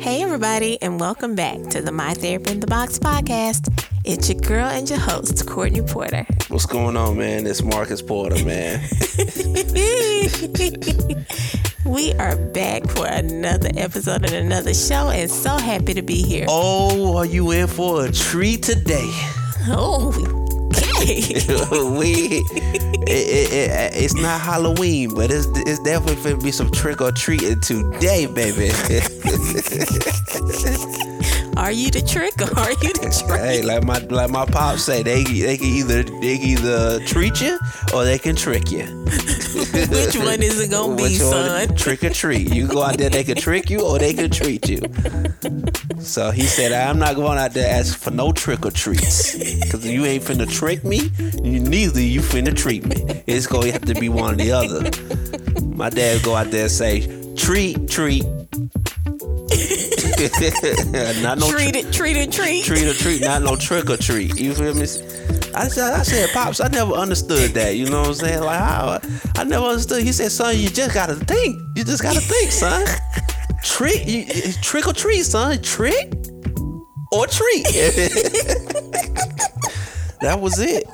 Hey, everybody, and welcome back to the My Therapy in the Box podcast. It's your girl and your host, Courtney Porter. What's going on, man? It's Marcus Porter, man. we are back for another episode and another show, and so happy to be here. Oh, are you in for a treat today? Oh. we, it, it, it, it's not Halloween, but it's it's definitely gonna be some trick or treating today, baby. Are you the trick or are you the treat? hey, like my like my pops say, they they can either they can either treat you or they can trick you. Which one is it gonna be, Which one? son? Trick or treat. You go out there, they could trick you or they could treat you. So he said, I'm not going out there ask for no trick or treats. Cause you ain't finna trick me, you neither you finna treat me. It's gonna have to be one or the other. My dad go out there and say, treat, treat. not no treat it, treat it, treat. treat or treat, not no trick or treat. You feel me? I said, I said, pops, I never understood that. You know what I'm saying? Like how I never understood. He said, son, you just gotta think. You just gotta think, son. Trick, you, you- trick or treat, son. Trick or treat. that was it.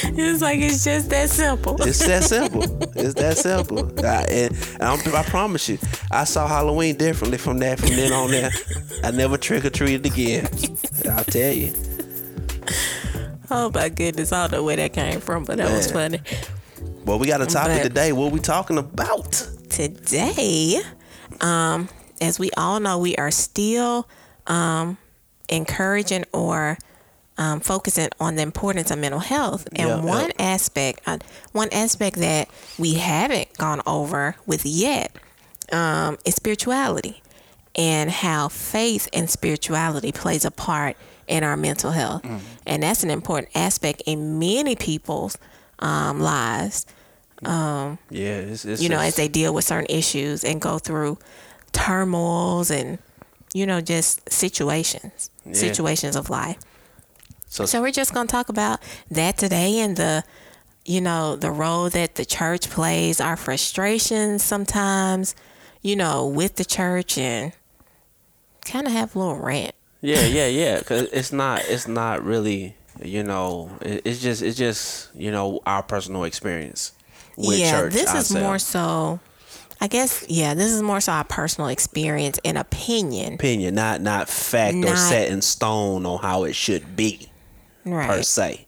It's like it's just that simple. It's that simple. It's that simple. I, and I, I promise you, I saw Halloween differently from that. From then on, there, I never trick or treated again. I'll tell you. Oh my goodness, I don't know where that came from, but that was funny. Well, we got a topic But- today. What we talking about? Today, um, as we all know, we are still um, encouraging or um, focusing on the importance of mental health. And Yeah, one aspect, uh, one aspect that we haven't gone over with yet um, is spirituality and how faith and spirituality plays a part in our mental health. And that's an important aspect in many people's um, lives Yeah, it's, it's you know, as they deal with certain issues and go through turmoils and, you know, just situations, Yeah. situations of life. so, So we're just going to talk about that today and the, you know, the role that the church plays, our frustrations sometimes, you know, with the church and kind of have a little rant. Yeah, yeah, yeah. Cause it's not, it's not really, you know, it's just, it's just, you know, our personal experience with yeah, church. this is ourselves. more so, I guess, yeah, this is more so our personal experience and opinion. opinion, not not fact or set in stone on how it should be per se.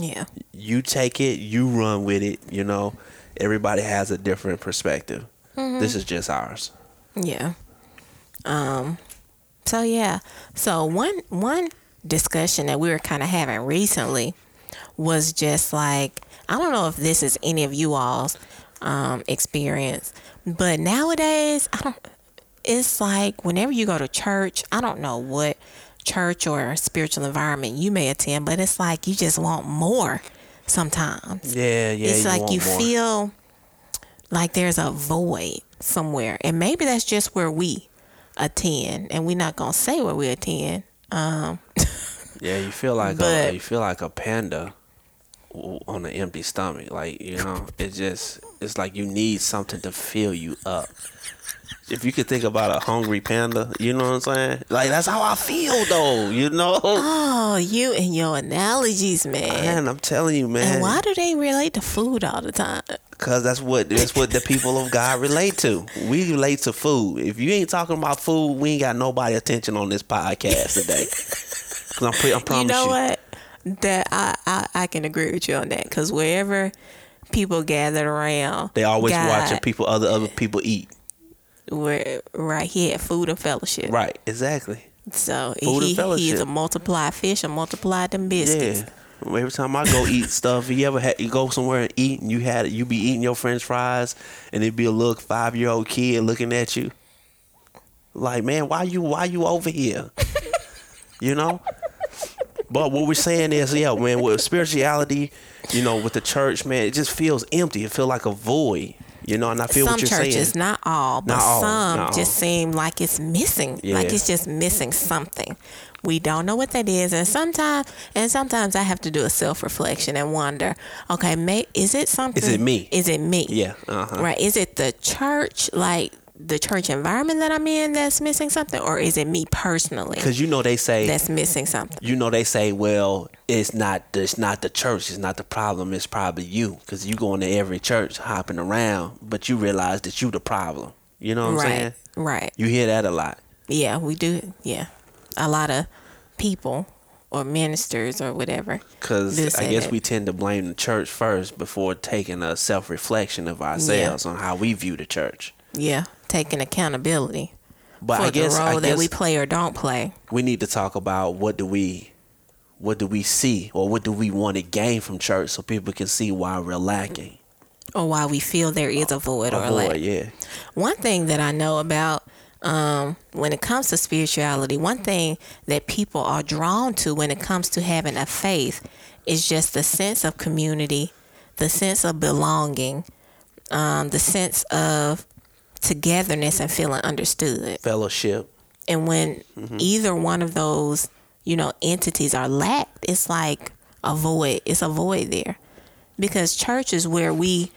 Yeah. You take it, you run with it. You know, everybody has a different perspective. Mm-hmm. This is just ours. Yeah. Um so yeah. So one one discussion that we were kind of having recently was just like I don't know if this is any of you all's um experience, but nowadays I don't it's like whenever you go to church, I don't know what church or spiritual environment you may attend, but it's like you just want more sometimes Yeah, yeah. it's like want you more. feel like there's a void somewhere and maybe that's just where we attend and we're not gonna say where we attend um Yeah, you feel like a, you feel like a panda on an empty stomach. Like you know, it just it's like you need something to fill you up. If you could think about a hungry panda, you know what I'm saying? Like that's how I feel though. You know, oh you and your analogies man man, I'm telling you, man. and why do they relate to food all the time Cause that's what that's what the people of God relate to. We relate to food. If you ain't talking about food, we ain't got nobody attention on this podcast today. Cause I'm, pre- I promise you know you. what that I, I i can agree with you on that because wherever people gathered around They always God, watching people other other people eat. we're right here at food and fellowship Right, exactly. so Food and he, is a multiply fish and multiply them biscuits Yeah. Every time I go eat stuff, you ever had you go somewhere and eat and you had you be eating your French fries and it'd be a little five year old kid looking at you, like man, why you why you over here? you know. But what we're saying is, yeah, man, with spirituality, you know, with the church, man, it just feels empty. It feels like a void. You know, and I feel some what you're churches, saying. not all, but Not all, some just all. seem like it's missing. Like it's just missing something. We don't know what that is, and sometimes, and sometimes I have to do a self reflection and wonder, okay, may, is it something? Is it me? Is it me? Yeah, uh-huh. Right. Is it the church, like the church environment that I'm in that's missing something, or is it me personally Because you know they say that's missing something? you know they say well it's not it's not the church it's not the problem it's probably you because you going to every church hopping around but you realize that you the problem you know what i'm saying Right, right. you hear that a lot Yeah, we do. Yeah, a lot of people or ministers or whatever. because i guess that. we tend to blame the church first before taking a self-reflection of ourselves on how we view the church Yeah, taking accountability but for i guess the i role guess that we play or don't play. we need to talk about what do we what do we see or what do we want to gain from church so people can see why we're lacking Or why we feel there is a void or a lack. Yeah One thing that I know about um, when it comes to spirituality, one thing that people are drawn to when it comes to having a faith is just the sense of community, the sense of belonging, um, the sense of togetherness and feeling understood. fellowship And when mm-hmm. either one of those, you know, entities are lacked, it's like a void. It's a void there. Because church is where we,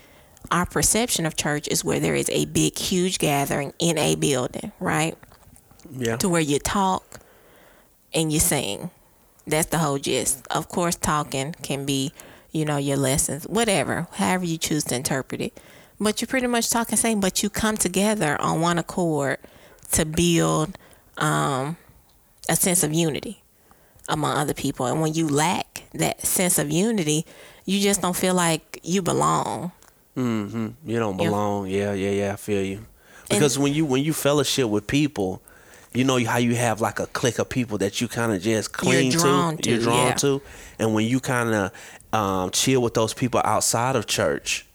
our perception of church is where there is a big, huge gathering in a building, right? yeah To where you talk and you sing. That's the whole gist. Of course, talking can be, you know, your lessons, whatever, however you choose to interpret it. But you're pretty much talking and sing, but you come together on one accord to build um, a sense of unity among other people. And when you lack that sense of unity, you just don't feel like you belong. Mm-hmm. You don't belong. Yeah, yeah, yeah. I feel you. Because when you when you fellowship with people, you know how you have like a clique of people that you kind of just cling drawn to, You're drawn yeah. to, and when you kind of um, chill with those people outside of church,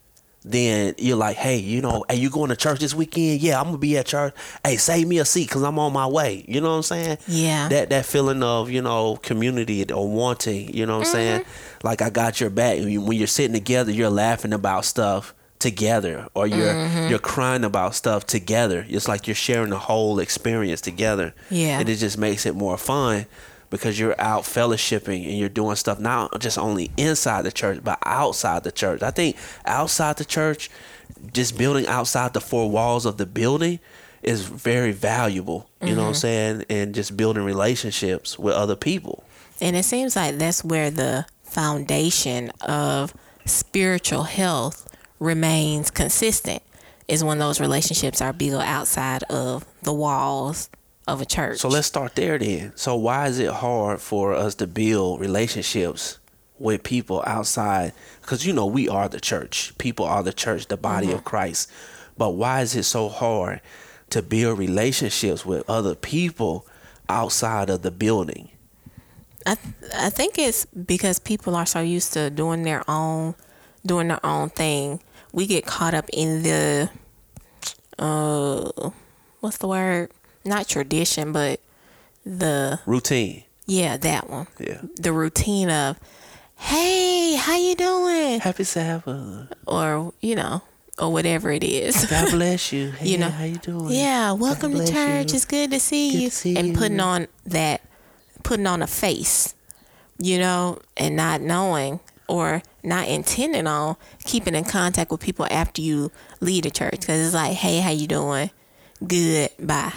then you're like, hey, you know, hey, you going to church this weekend? Yeah, I'm gonna be at church. Hey, save me a seat because I'm on my way. You know what I'm saying? Yeah. That that feeling of you know community or wanting. You know what I'm saying? Mm-hmm. Like I got your back. When you're sitting together, you're laughing about stuff together, or you're Mm-hmm. you're crying about stuff together. It's like you're sharing the whole experience together. Yeah. And it just makes it more fun because you're out fellowshipping and you're doing stuff not just only inside the church but outside the church. I think outside the church, just building outside the four walls of the building is very valuable. You know what I'm mm-hmm. saying? And just building relationships with other people. And it seems like that's where the foundation of spiritual health remains consistent is when those relationships are built outside of the walls of a church. So let's start there then. So why is it hard for us to build relationships with people outside? Because you know we are the church. People are the church, the body of Christ. But why is it so hard to build relationships with other people outside of the building? I I think it's because people are so used to doing their own doing their own thing. We get caught up in the uh what's the word? Not tradition, but the Routine. yeah, that one. Yeah. The routine of hey, how you doing? Happy Sabbath. Or, you know, or whatever it is. God bless you. Hey, You know, how you doing? Yeah, welcome to church. you. It's good to see Good you. to see and you. putting on that, putting on a face, you know, and not knowing or not intending on keeping in contact with people after you leave the church. Because it's like, hey, how you doing? Good, bye.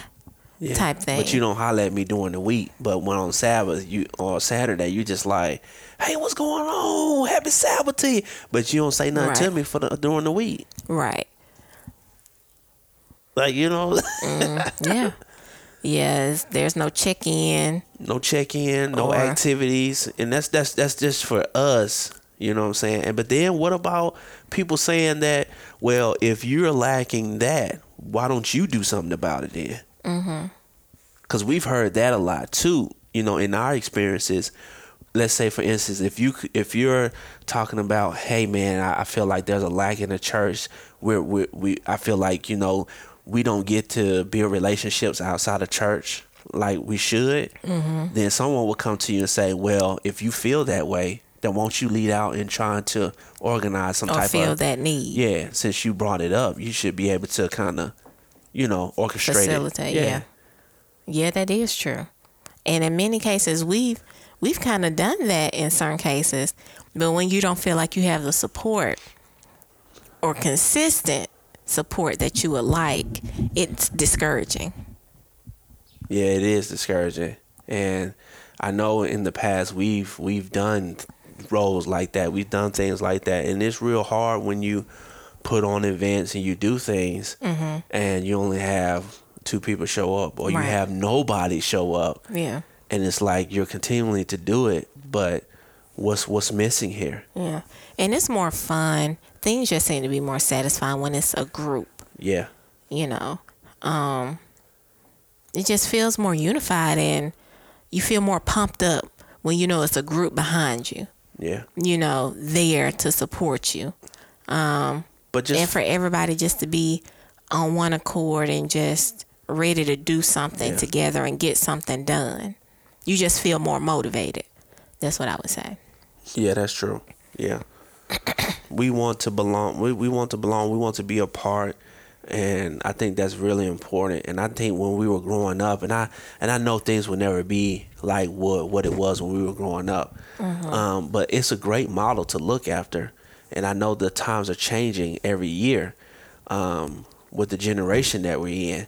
Yeah. type thing. But you don't holler at me during the week. But when on Sabbath, you or Saturday, you just like, hey, what's going on? Happy Sabbath to you. But you don't say nothing to me for the during the week. Right. Like you know, mm, Yeah. yes, there's no check in. no check in, no Or- activities, and that's that's that's just for us. You know what I'm saying? And but then what about people saying that? Well, if you're lacking that, why don't you do something about it then? Mm-hmm. because we've heard that a lot too. You know, in our experiences, let's say for instance, if you if you're talking about, hey man, I, I feel like there's a lack in the church. Where we we I feel like you know we don't get to build relationships outside of church like we should. Mm-hmm. Then someone will come to you and say, well, if you feel that way, then won't you lead out in trying to organize some Or type feel of that need. yeah. Since you brought it up, you should be able to kind of you know orchestrate facilitate. it. Yeah. yeah, that is true. And in many cases, we've we've kind of done that in certain cases. But when you don't feel like you have the support or consistent support that you would like, it's discouraging. Yeah, it is discouraging, and I know in the past we've we've done roles like that. We've done things like that, and it's real hard when you put on events and you do things, Mm-hmm. and you only have two people show up, or you have nobody show up, Yeah. and it's like you're continually to do it, but what's what's missing here? Yeah. And it's more fun. Things just seem to be more satisfying when it's a group, Yeah, you know. Um it just feels more unified and you feel more pumped up when you know it's a group behind you, yeah, you know, there to support you. But just and for everybody just to be on one accord and just ready to do something Yeah. together and get something done. You just feel more motivated. That's what I would say. Yeah, that's true. Yeah. we want to belong. We, we want to belong. We want to be a part. And I think that's really important. And I think when we were growing up, and I and I know things will never be like what what it was when we were growing up. Um, but it's a great model to look after. And I know the times are changing every year um, with the generation that we're in.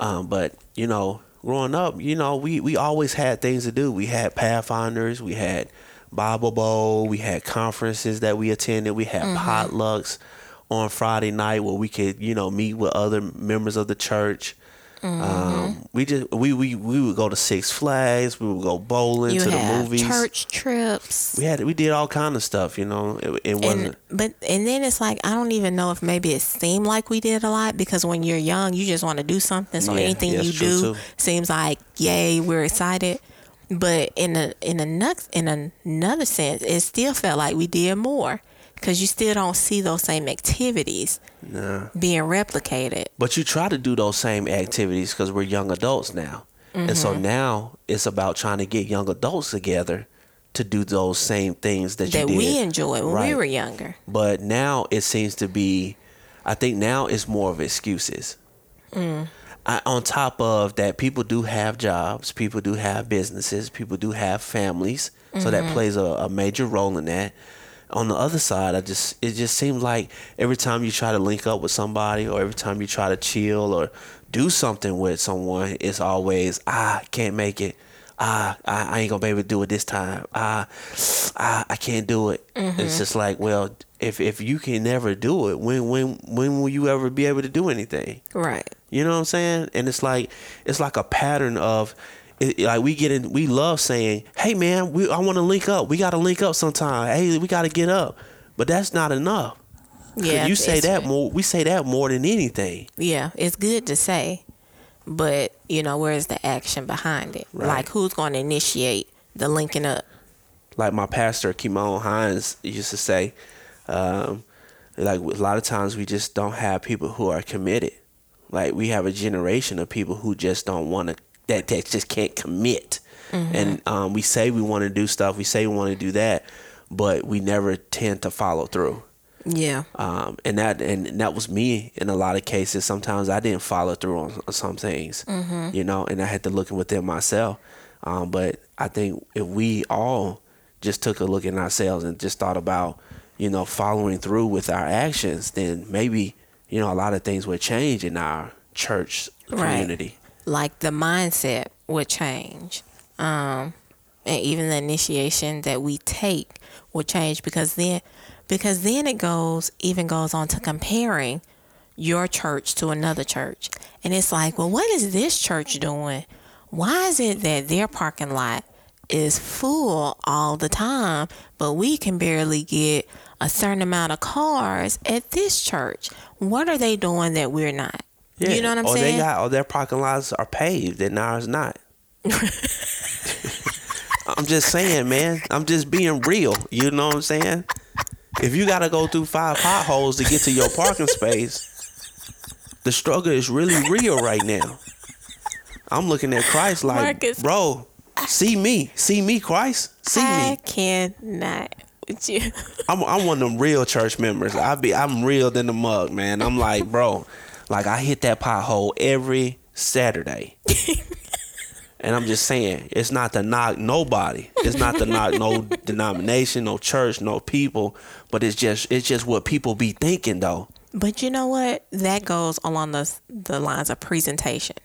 Um, but you know, growing up, you know, we we always had things to do. We had pathfinders, we had Bible Bowl, we had conferences that we attended, we had potlucks on Friday night where we could, you know, meet with other members of the church. Um, we just we, we we would go to Six Flags, we would go bowling You to the movies. church trips. We had we did all kind of stuff, you know. It, it wasn't and but and then it's like I don't even know if maybe it seemed like we did a lot because when you're young you just want to do something so Yeah, anything yeah, you do too. seems like yay we're excited but in a in a next in another sense it still felt like we did more because you still don't see those same activities nah. being replicated But you try to do those same activities because we're young adults now. And so Mm-hmm. now it's about trying to get young adults together to do those same things that, you that we enjoyed when we were younger But now it seems to be, I think now it's more of excuses. Mm. I, on top of that, people do have jobs, people do have businesses, people do have families. So Mm-hmm. that plays a, a major role in that. On the other side, I just it just seems like every time you try to link up with somebody, or every time you try to chill or do something with someone, it's always ah can't make it. Ah, I, I ain't gonna be able to do it this time. Ah, ah I can't do it. It's just like, well, if if you can never do it, when when when will you ever be able to do anything? right You know what I'm saying? And it's like it's like a pattern of it, like we get in we love saying, "Hey man, we I want to link up. We got to link up sometime. Hey, we got to get up." But that's not enough. yeah you say that more we say that more than anything. Yeah, it's good to say, but you know, where's the action behind it? Right. Like, who's going to initiate the linking up? Like my pastor Kimon Hines used to say, um, like a lot of times we just don't have people who are committed. Like we have a generation of people who just don't want to that that just can't commit. And um, we say we want to do stuff, we say we want to do that, but we never tend to follow through. Yeah, um, and that and that was me in a lot of cases. Sometimes I didn't follow through on, on some things, you know, and I had to look within myself. Um, but I think if we all just took a look at ourselves and just thought about, you know, following through with our actions, then maybe you know a lot of things would change in our church community. Right. Like the mindset would change, um, and even the initiation that we take will change because then, because then it goes even goes on to comparing your church to another church, and it's like, well, what is this church doing? Why is it that their parking lot is full all the time, but we can barely get a certain amount of cars at this church? What are they doing that we're not? You know what I'm oh, or saying? they got or their parking lots are paved and ours not. I'm just saying, man. I'm just being real. You know what I'm saying? If you got to go through five potholes to get to your parking space, the struggle is really real right now. I'm looking at Christ like, Marcus. bro, see me, see me, Christ, see I me. I cannot with you. I'm I'm one of them real church members. I be I'm real than the mug, man. I'm like, bro, like I hit that pothole every Saturday. and I'm just saying, it's not to knock nobody. It's not to knock no denomination, no church, no people, but it's just it's just what people be thinking though. But you know what? That goes along the the lines of presentation.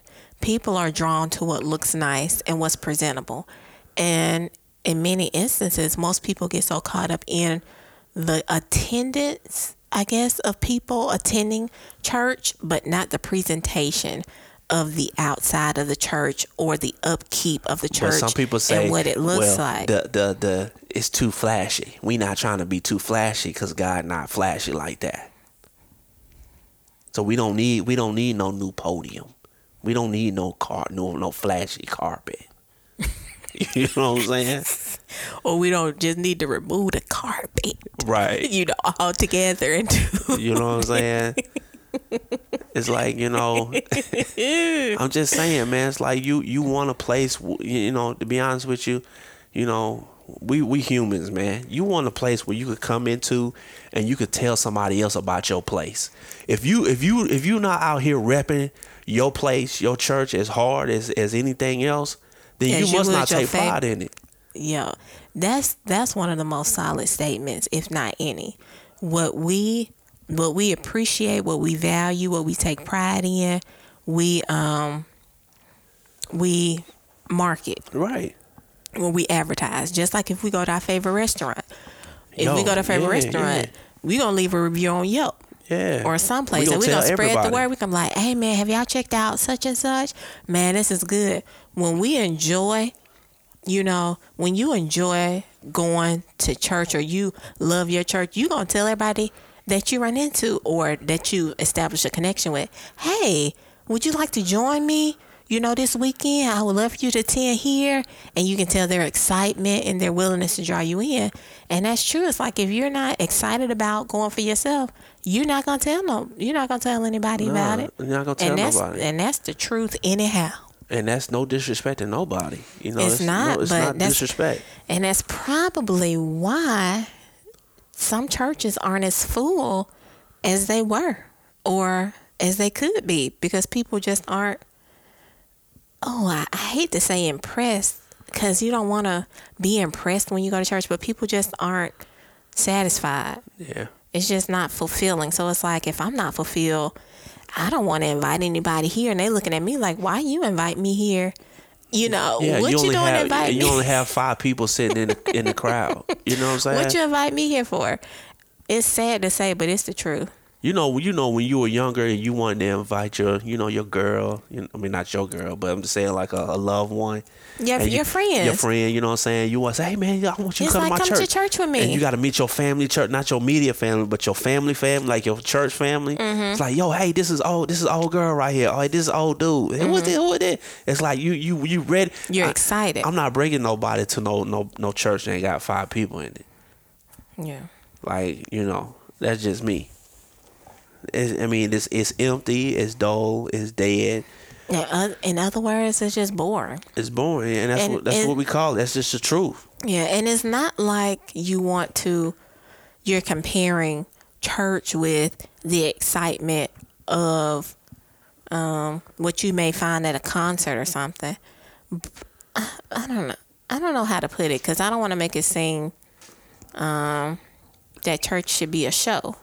People are drawn to what looks nice and what's presentable. And in many instances, most people get so caught up in the attendance, I guess, of people attending church, but not the presentation of the outside of the church or the upkeep of the church. But some people say what it looks well, like. The the the it's too flashy. We not trying to be too flashy because God not flashy like that. So we don't need we don't need no new podium. We don't need no car no no flashy carpet. you know what I'm saying? or we don't just need to remove the carpet, Right. you know, all together and do. You know what I'm saying? It's like you know, I'm just saying, man. It's like you you want a place, you know. To be honest with you, you know, we we humans, man. You want a place where you could come into and you could tell somebody else about your place. If you if you if you not out here repping your place, your church as hard as as anything else, then you must not take fav- pride in it. Yeah, that's that's one of the most solid statements, if not any. What we what we appreciate, what we value, what we take pride in, we um we market Right. when we advertise. Just like if we go to our favorite restaurant, if Yo, we go to a favorite yeah, restaurant, yeah. we gonna leave a review on Yelp Yeah. or someplace, We and we gonna spread the word. We come like, "Hey man, have y'all checked out such and such? Man, this is good." When we enjoy, you know, when you enjoy going to church or you love your church, you're gonna tell everybody that you run into or that you establish a connection with. Hey, would you like to join me? You know, this weekend, I would love for you to attend here, and you can tell their excitement and their willingness to draw you in. And that's true. It's like if you're not excited about going for yourself, you're not gonna tell no, you're not gonna tell anybody about it. you're not gonna tell and that's, nobody. And that's the truth, anyhow. And that's no disrespect to nobody. You know, It's not, no, it's but not that's- disrespect. And that's probably why some churches aren't as full as they were or as they could be because people just aren't, oh, I, I hate to say impressed because you don't want to be impressed when you go to church, but people just aren't satisfied. Yeah. It's just not fulfilling. So it's like if I'm not fulfilled, I don't want to invite anybody here. And they looking at me like, why you invite me here? You know, Yeah, what you, only doing have invite you only have five people sitting in the in the crowd. You know what I'm saying? What you invite me here for? It's sad to say, but it's the truth. You know, you know when you were younger and you wanted to invite your, you know, your girl. You know, I mean, not your girl, but I'm just saying like a, a loved one. Your, And you- your friends. Your friend, you know what I'm saying? You want to say, hey man, I want you to come like, to my come to church. church with me. And you got to meet your family church, not your media family, but your family family, like your church family. Mm-hmm. It's like, yo, hey, this is old, this is old girl right here. Oh, this is old dude. Hey, what's this? Who is? It's like you, you, you ready? Mm-hmm. You're I- excited. I'm not bringing nobody to no, no, no church that ain't got five people in it. yeah. Like, you know, that's just me. It's, I mean, it's it's empty, it's dull, it's dead, In other words, it's just boring. it's boring, and that's And- what that's and- what we call it. That's just the truth. Yeah, and it's not like you want to. You're comparing church with the excitement of um, what you may find at a concert or something. I, I don't know. I don't know how to put it because I don't want to make it seem um, that church should be a show.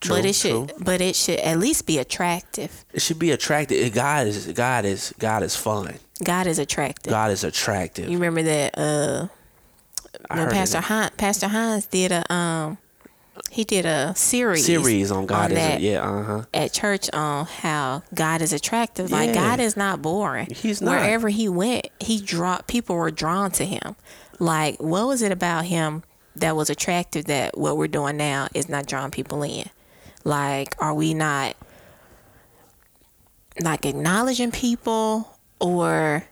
True, but it should, true. but it should at least be attractive. It should be attractive. God is God is God is fun. God is attractive. God is attractive. You remember that uh, when Pastor. Hines, Pastor Hines did a um, he did a series series on God is that yeah, uh huh. at church on how God is attractive. Like Yeah. God is not boring. He's not. Wherever he went, he draw people were drawn to him. Like what was it about him that was attractive that what we're doing now is not drawing people in? Like are we not like acknowledging people or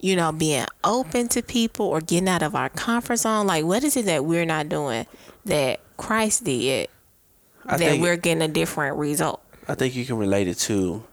you know being open to people or getting out of our comfort zone? Like what is it that we're not doing that Christ did I that we're getting a different result? I think you can relate it to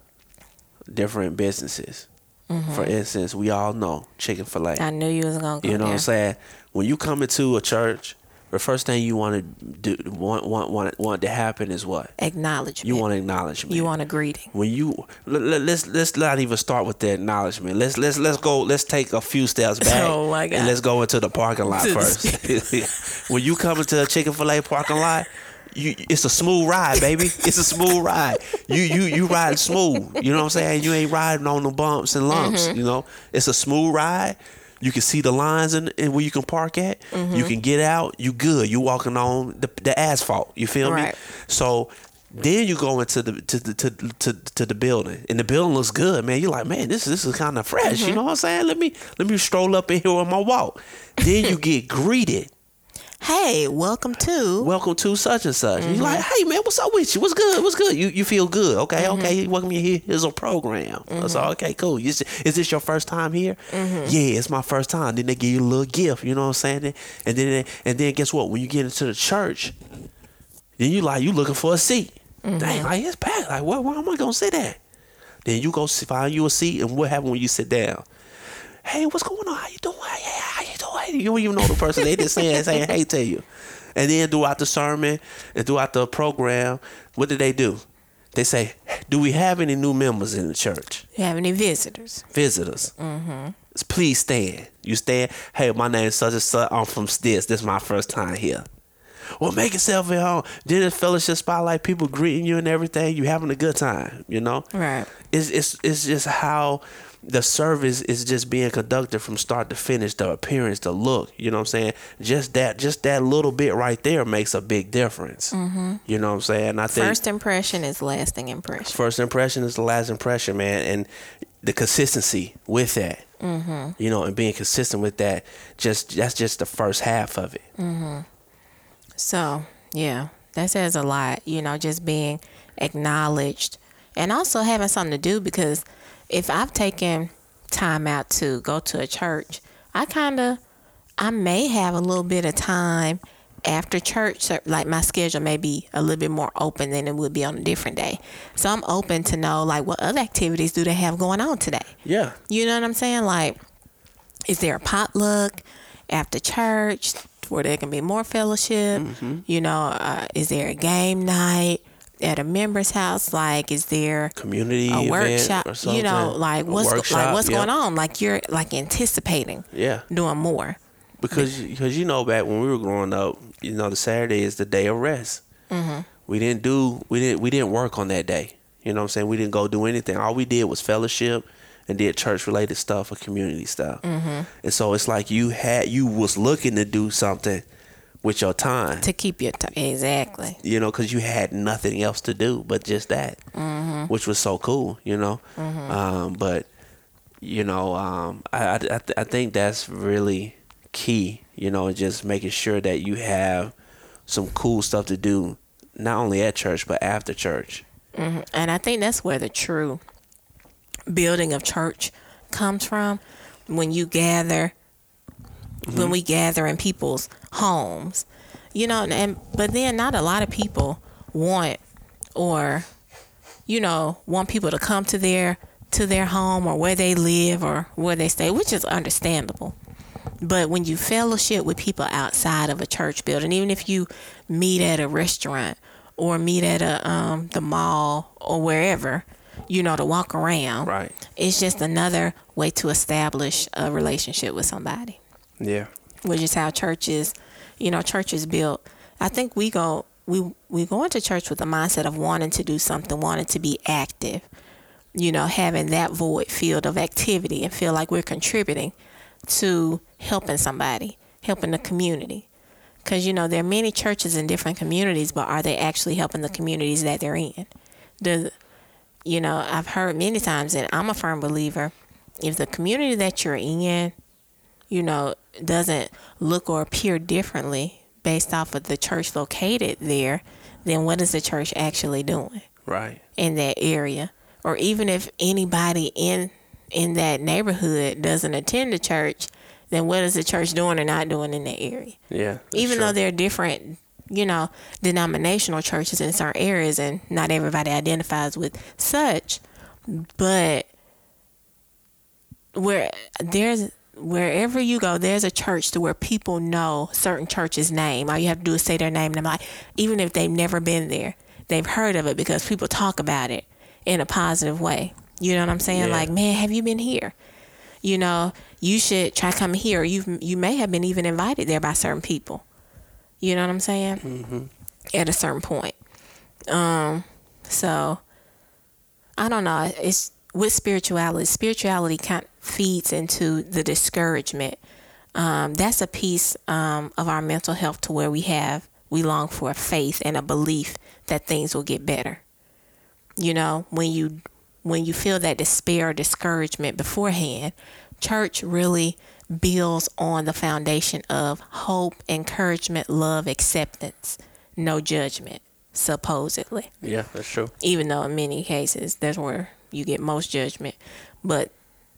different businesses. Mm-hmm. For instance, we all know Chick-fil-A. I knew you was gonna go You know what. I'm saying? When you come into a church, the first thing you want to do, want want want want to happen is what? Acknowledgement. You want acknowledgement. you want a greeting. when you let, let, let's let's not even start with the acknowledgement. Let's let's let's go. Let's take a few steps back. Oh, my God. And let's go into the parking lot first. when you come into a Chick-fil-A parking lot, you it's a smooth ride, baby. It's a smooth ride. You you you ride smooth. You know what I'm saying? You ain't riding on the bumps and lumps. Mm-hmm. You know, it's a smooth ride. You can see the lines and where you can park at. Mm-hmm. You can get out. You good. You walking on the, the asphalt. You feel me? So then you go into the to the to, to, to the building, and the building looks good, man. You're like, man, this this is kind of fresh. Mm-hmm. You know what I'm saying? Let me let me stroll up in here on my walk. Then you get greeted. Hey, welcome to. Welcome to such and such. Mm-hmm. You're like, hey man, what's up with you? What's good? What's good? You you feel good? Okay, Mm-hmm. okay. Welcome you here. Here's a program. That's all. Okay, cool. Is, is this your first time here? Mm-hmm. Yeah, it's my first time. Then they give you a little gift. You know what I'm saying? And then and then guess what? When you get into the church, then you like you looking for a seat. Mm-hmm. Dang, like it's packed. Like where, where am I gonna sit at? Then you go find you a seat, and what happens when you sit down? Hey, what's going on? How you doing? Hey, you don't even know the person. They just saying saying hey to you. And then throughout the sermon and throughout the program, what do they do? They say, "Do we have any new members in the church? You have any visitors? Visitors? Mm-hmm. Please stand. You stand. Hey, my name is such and such. I'm from this. This is my first time here. Well, make yourself at home. Then the fellowship spotlight, people greeting you and everything. You having a good time. You know Right. it's it's it's just how the service is just being conducted from start to finish. The appearance the look you know what i'm saying? Just that just that little bit right there makes a big difference. You know what i'm saying? I think First impression is lasting impression. first impression is the last impression man and the consistency with that. Mm-hmm. you know and being consistent with that just that's just the first half of it. So, yeah, that says a lot, you know, just being acknowledged and also having something to do because if I've taken time out to go to a church, I kind of, I may have a little bit of time after church, like my schedule may be a little bit more open than it would be on a different day. So I'm open to know, like, what other activities do they have going on today? yeah You know what I'm saying? Like, is there a potluck after church where there can be more fellowship? You know, uh, is there a game night at a member's house? Like, is there community a event workshop? or something. You know, like what's go- like what's yeah. going on? Like you're like anticipating yeah doing more. because because you know back when we were growing up, you know the Saturday is the day of rest. Mm-hmm. We didn't do we didn't we didn't work on that day. You know what I'm saying? We didn't go do anything. All we did was fellowship and did church related stuff or community stuff. Mm-hmm. And so it's like you had you was looking to do something with your time. To keep your time. Exactly. You know, because you had nothing else to do but just that, Mm-hmm. which was so cool. You know, um, but you know, um, I I, I, th- I think that's really key. You know, just making sure that you have some cool stuff to do, not only at church but after church. And I think that's where the true building of church comes from. When you gather, when we gather in people's homes, you know, and, and but then not a lot of people want or you know want people to come to their to their home or where they live or where they stay, which is understandable. But when you fellowship with people outside of a church building, even if you meet at a restaurant or meet at a um, the mall or wherever, you know, to walk around, Right. it's just another way to establish a relationship with somebody, Yeah. which is how churches, you know, churches built. I think we go we we go into church with the mindset of wanting to do something, wanting to be active, you know, having that void field of activity and feel like we're contributing to helping somebody, helping the community. Because, you know, there are many churches in different communities, but are they actually helping the communities that they're in? The, you know, I've heard many times, and I'm a firm believer, if the community that you're in, you know, doesn't look or appear differently based off of the church located there, then what is the church actually doing? Right. in that area or even if anybody in in that neighborhood doesn't attend the church then what is the church doing or not doing in that area Yeah. even true. though there are different you know denominational churches in certain areas and not everybody identifies with such but where there's wherever you go there's a church to where people know certain churches name all you have to do is say their name and I'm like even if they've never been there they've heard of it because people talk about it in a positive way you know what I'm saying Yeah. like man have you been here you know you should try coming here you you may have been even invited there by certain people you know what I'm saying at a certain point. Um, so I don't know. It's with spirituality. Spirituality kind of feeds into the discouragement. Um, that's a piece um, of our mental health to where we have we long for a faith and a belief that things will get better. You know, when you when you feel that despair or discouragement beforehand, church really builds on the foundation of hope, encouragement, love, acceptance, no judgment, supposedly. Yeah, that's true. Even though in many cases that's where you get most judgment. But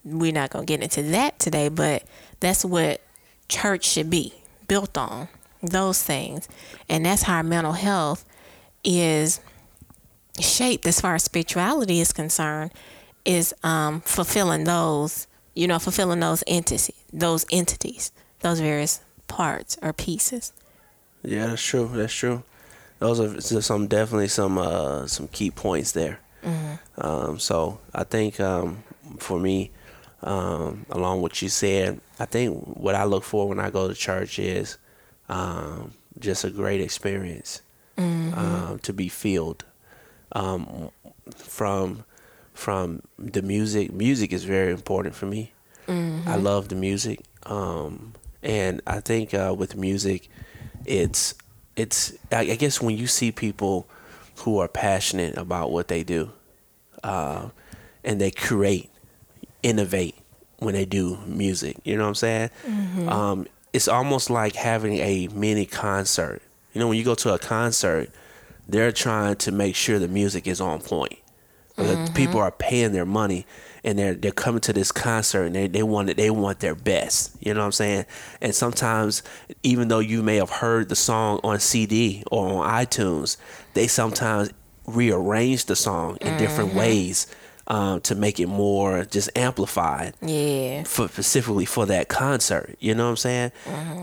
we're not going to get into that today, but that's what church should be built on those things. And that's how our mental health is shaped as far as spirituality is concerned is um, fulfilling those you know fulfilling those entities those entities those various parts or pieces Yeah, that's true. That's true. Those are some definitely some uh, some key points there. Um, so I think um, for me, um, along what you said, I think what I look for when I go to church is um, just a great experience um, to be filled um, from from the music. Music is very important for me. I love the music, um, and I think uh, with music, it's it's. I, I guess when you see people who are passionate about what they do, uh, and they create, innovate when they do music. You know what I'm saying? Mm-hmm. Um, it's almost like having a mini concert. You know, when you go to a concert, they're trying to make sure the music is on point. The mm-hmm. people are paying their money and they're they're coming to this concert and they, they want it they want their best. You know what I'm saying? And sometimes even though you may have heard the song on CD or on iTunes, they sometimes rearrange the song in different mm-hmm. ways um, to make it more just amplified yeah for specifically for that concert. You know what I'm saying?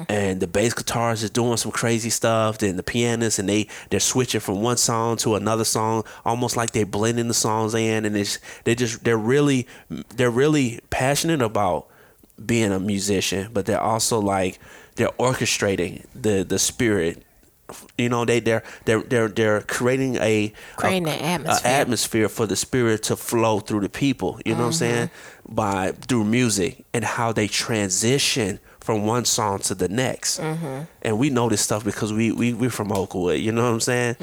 And the bass guitarist is doing some crazy stuff. Then the pianist and they they're switching from one song to another song, almost like they're blending the songs in. And it's they just they're really they're really passionate about being a musician, but they're also like they're orchestrating the the spirit. You know, they they're they're they're they're creating a Creating a, an a atmosphere. atmosphere for the spirit to flow through the people. You know what I'm saying? By through music and how they transition from one song to the next. And we know this stuff because we we we're from Oakwood. You know what I'm saying?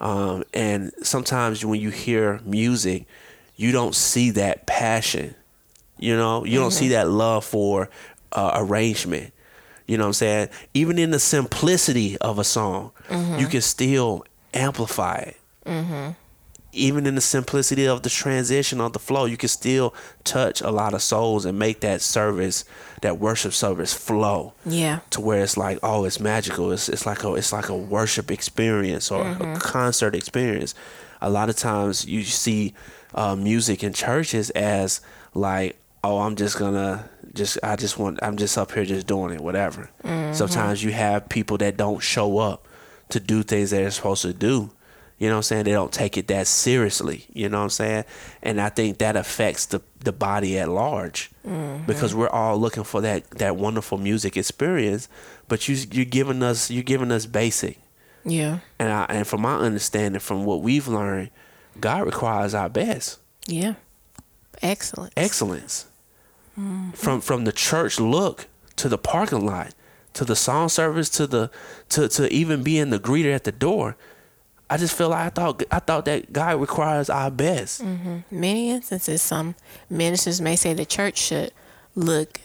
Um, and sometimes when you hear music, you don't see that passion. You know, you don't see that love for uh, arrangement. You know what I'm saying? Even in the simplicity of a song, mm-hmm. you can still amplify it. Mm-hmm. Even in the simplicity of the transition of the flow, you can still touch a lot of souls and make that service, that worship service flow yeah to where it's like, oh, it's magical. It's it's like a it's like a worship experience or a mm-hmm. concert experience. A lot of times you see uh, music in churches as like, oh, I'm just gonna just I just want I'm just up here just doing it, whatever. Mm-hmm. Sometimes you have people that don't show up to do things that they're supposed to do. You know what I'm saying? They don't take it that seriously. You know what I'm saying? And I think that affects the the body at large mm-hmm. because we're all looking for that that wonderful music experience. But you you're giving us you're giving us basic. yeah And I and from my understanding, from what we've learned, God requires our best, yeah excellent excellence. Mm-hmm. From from the church look to the parking lot, to the song service, to the to to even being the greeter at the door. I just feel like I thought I thought that God requires our best. Mm-hmm. many instances, some ministers may say the church should look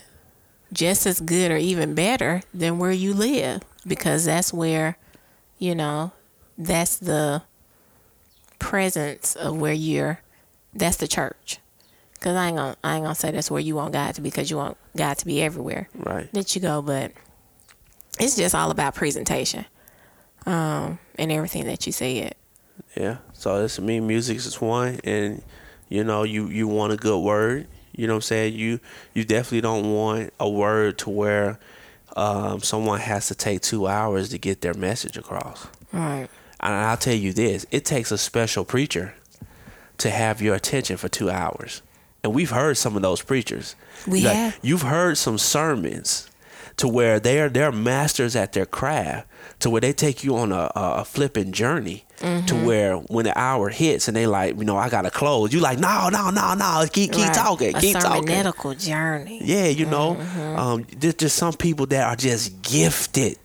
just as good or even better than where you live because that's where, you know, that's the presence of where you're. That's the church. Cause I ain't gonna I ain't gonna say that's where you want God to be because you want God to be everywhere Right. that you go, but it's just all about presentation, um, and everything that you said. Yeah. So to me, music is one, and you know, you you want a good word. You know what I'm saying? You you definitely don't want a word to where um, someone has to take two hours to get their message across. Right. And I'll tell you this: it takes a special preacher to have your attention for two hours. And we've heard some of those preachers. We Like, have. You've heard some sermons to where they're they're masters at their craft to where they take you on a, a flipping journey Mm-hmm. to where when the hour hits and they like you know I gotta close you like no no no no keep keep Right. talking a keep talking medical journey. yeah you know Mm-hmm. um there's just some people that are just gifted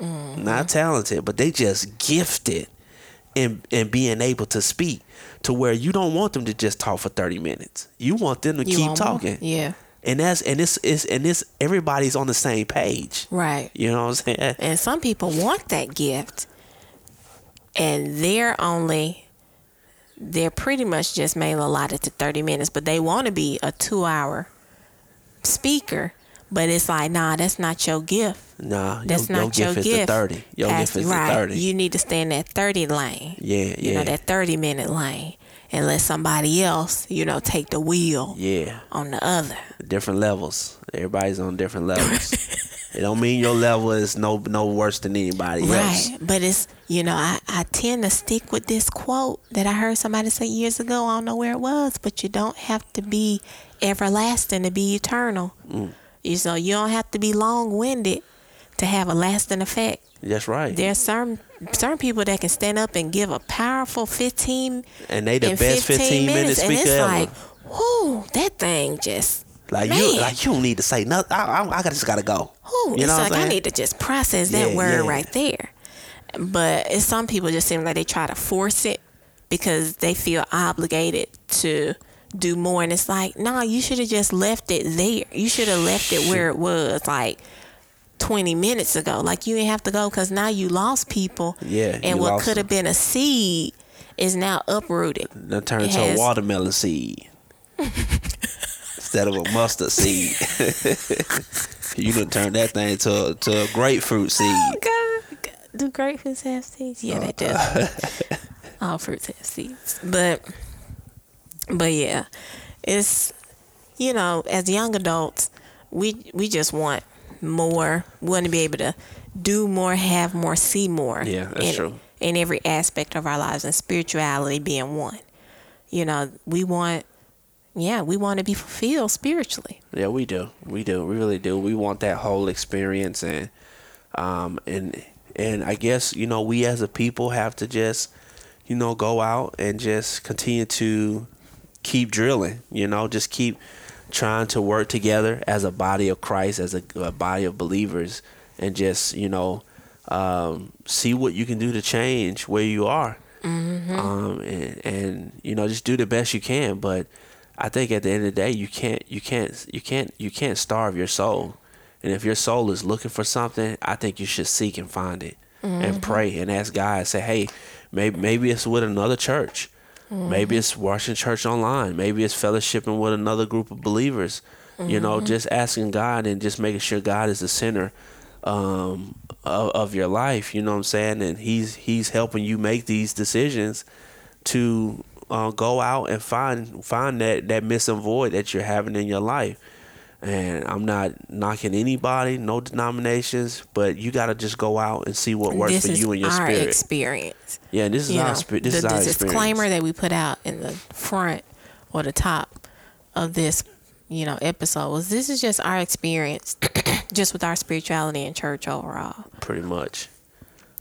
Mm-hmm. not talented but they just gifted in in being able to speak to where you don't want them to just talk for 30 minutes you want them to You keep talking Yeah. and that's and this is and this everybody's on the same page Right. you know what i'm saying And some people want that gift, and they're only, they're pretty much just mainly allotted to 30 minutes, but they want to be a two hour speaker. But it's like, nah, that's not your gift. Nah That's your, not your your gift gift. is the 30 your gift is right. 30 You need to stay in that 30 lane. yeah You yeah know, that 30 minute lane. And let somebody else, you know, take the wheel yeah on the other. different levels everybody's on different levels it don't mean your level is no no worse than anybody else Right. But it's, you know, I, I tend to stick with this quote that I heard somebody say years ago. I don't know where it was, but you don't have to be everlasting to be eternal. Mm. You So you don't have to be long winded to have a lasting effect. that's right There's certain certain people that can stand up and give a powerful 15 and they the best 15 minutes. and speaker it's ever like, whoo, that thing just Like Man. you, like you don't need to say nothing. I, I, I just gotta go. Ooh, you it's know what like I need to just process that Yeah, word yeah. right there. But it's some people just seem like they try to force it because they feel obligated to do more, and it's like, no, you should have just left it there. You should have left it where it was, like. 20 minutes ago like you didn't have to go because now you lost people Yeah, and what could have been a seed is now uprooted Then turn It has- a watermelon seed instead of a mustard seed. you done turn that thing to to a grapefruit oh, seed. Oh, God, do grapefruits have seeds? Yeah, they do. All fruits have seeds, but but yeah, it's you know, as young adults, we we just want more. We want to be able to do more, have more, see more. Yeah, that's in, true. In every aspect of our lives, and spirituality being one. You know, we want. Yeah, we want to be fulfilled spiritually. Yeah, we do. We do. We really do. We want that whole experience and um and and I guess, you know, we as a people have to just, you know, go out and just continue to keep drilling, you know, just keep trying to work together as a body of Christ, as a, a body of believers and just, you know, um, see what you can do to change where you are. Um, and, and you know, just do the best you can, but I think at the end of the day, you can't, you can't, you can't, you can't starve your soul. And if your soul is looking for something, I think you should seek and find it, and pray and ask God. Say, hey, maybe maybe it's with another church, maybe it's watching church online, maybe it's fellowshipping with another group of believers. You know, just asking God and just making sure God is the center um, of, of your life. You know what I'm saying? And He's He's helping you make these decisions to uh, go out and find find that that missing void that you're having in your life. And I'm not knocking anybody, no denominations, but you got to just go out and see what works this for you and your our spirit. experience. yeah, this is you our spirit. This the, is our the experience. disclaimer that we put out in the front or the top of this, you know, episode was this is just our experience, just with our spirituality and church overall. pretty much.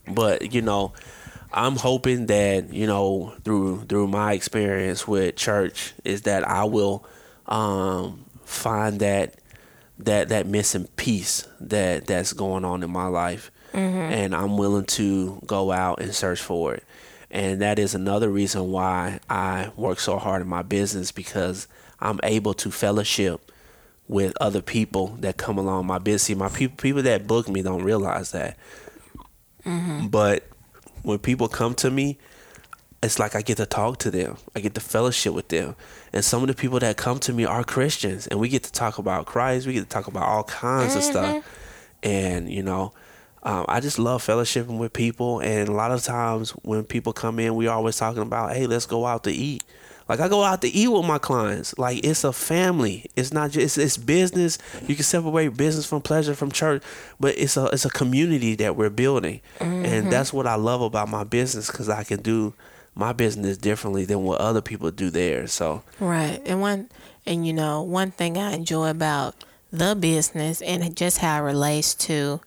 But you know, I'm hoping that you know through through my experience with church is that I will um, find that that that missing piece that that's going on in my life, mm-hmm. and I'm willing to go out and search for it. And that is another reason why I work so hard in my business because I'm able to fellowship with other people that come along my business. See, my people people that book me don't realize that. Mm-hmm. But when people come to me, it's like I get to talk to them. I get to fellowship with them. And some of the people that come to me are Christians and we get to talk about Christ. We get to talk about all kinds of stuff. And, you know, um, I just love fellowshipping with people. And a lot of times when people come in, we always talking about, hey, let's go out to eat. Like I go out to eat with my clients. Like it's a family. It's not just it's, it's business. You can separate business from pleasure from church, but it's a it's a community that we're building, and that's what I love about my business because I can do my business differently than what other people do theirs. So Right. And one and you know, one thing I enjoy about the business and just how it relates to,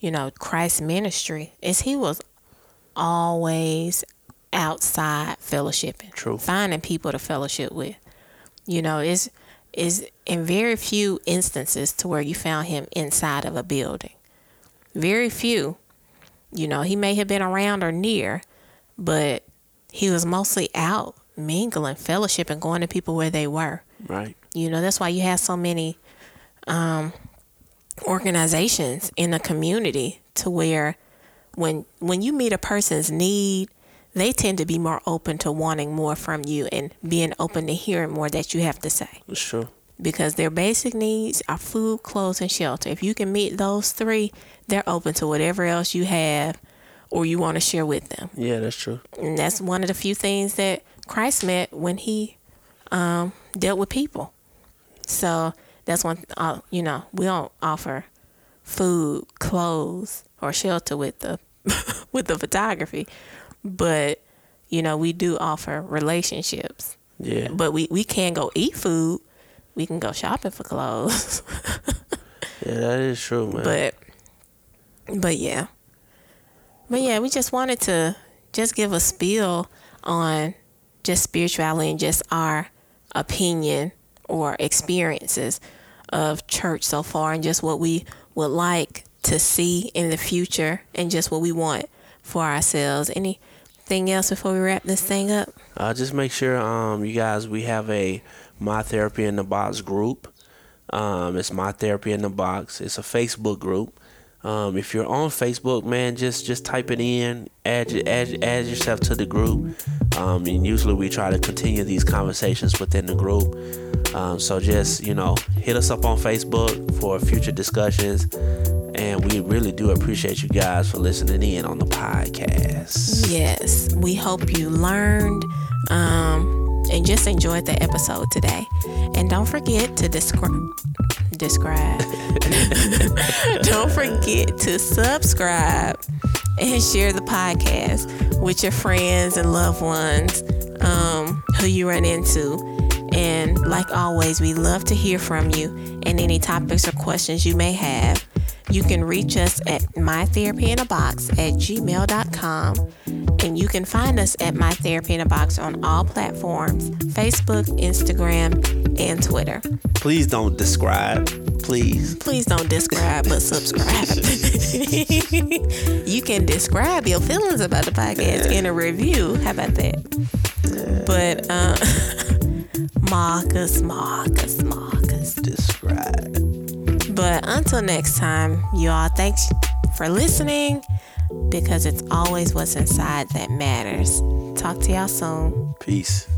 you know, Christ's ministry is he was always outside fellowshipping. True. Finding people to fellowship with. You know, is is in very few instances to where you found him inside of a building. Very few. You know, he may have been around or near, but he was mostly out mingling, fellowship, and going to people where they were. Right. You know, that's why you have so many um, organizations in the community to where when when you meet a person's need, they tend to be more open to wanting more from you and being open to hearing more that you have to say. True. Because their basic needs are food, clothes, and shelter. If you can meet those three, they're open to whatever else you have or you want to share with them. Yeah, that's true. And that's one of the few things that Christ met when he um, dealt with people. So that's one, uh, you know, we don't offer food, clothes, or shelter with the with the photography, but you know, we do offer relationships. Yeah. But we we can go eat food. We can go shopping for clothes. Yeah, that is true, man. but but yeah. But yeah, we just wanted to just give a spiel on just spirituality and just our opinion or experiences of church so far and just what we would like to see in the future and just what we want for ourselves. Anything else before we wrap this thing up? Uh, just make sure, um, you guys, we have a My Therapy in the Box group. Um, it's My Therapy in the Box. It's a Facebook group. Um, if you're on Facebook, man, just just type it in, add add add yourself to the group. Um, and usually we try to continue these conversations within the group. Um, so just you know, hit us up on Facebook for future discussions. And we really do appreciate you guys for listening in on the podcast. Yes, we hope you learned um, and just enjoyed the episode today. And don't forget to describe. Describe. don't forget to subscribe and share the podcast with your friends and loved ones um, who you run into. And like always, we love to hear from you and any topics or questions you may have. You can reach us at mytherapyinabox at gmail.com. And you can find us at My Therapy in a Box on all platforms Facebook, Instagram, and Twitter. Please don't describe. Please. Please don't describe, but subscribe. you can describe your feelings about the podcast in a review. How about that? But, uh, Marcus, Marcus, Marcus. Describe. But until next time, you all, thanks for listening because it's always what's inside that matters. Talk to y'all soon. Peace.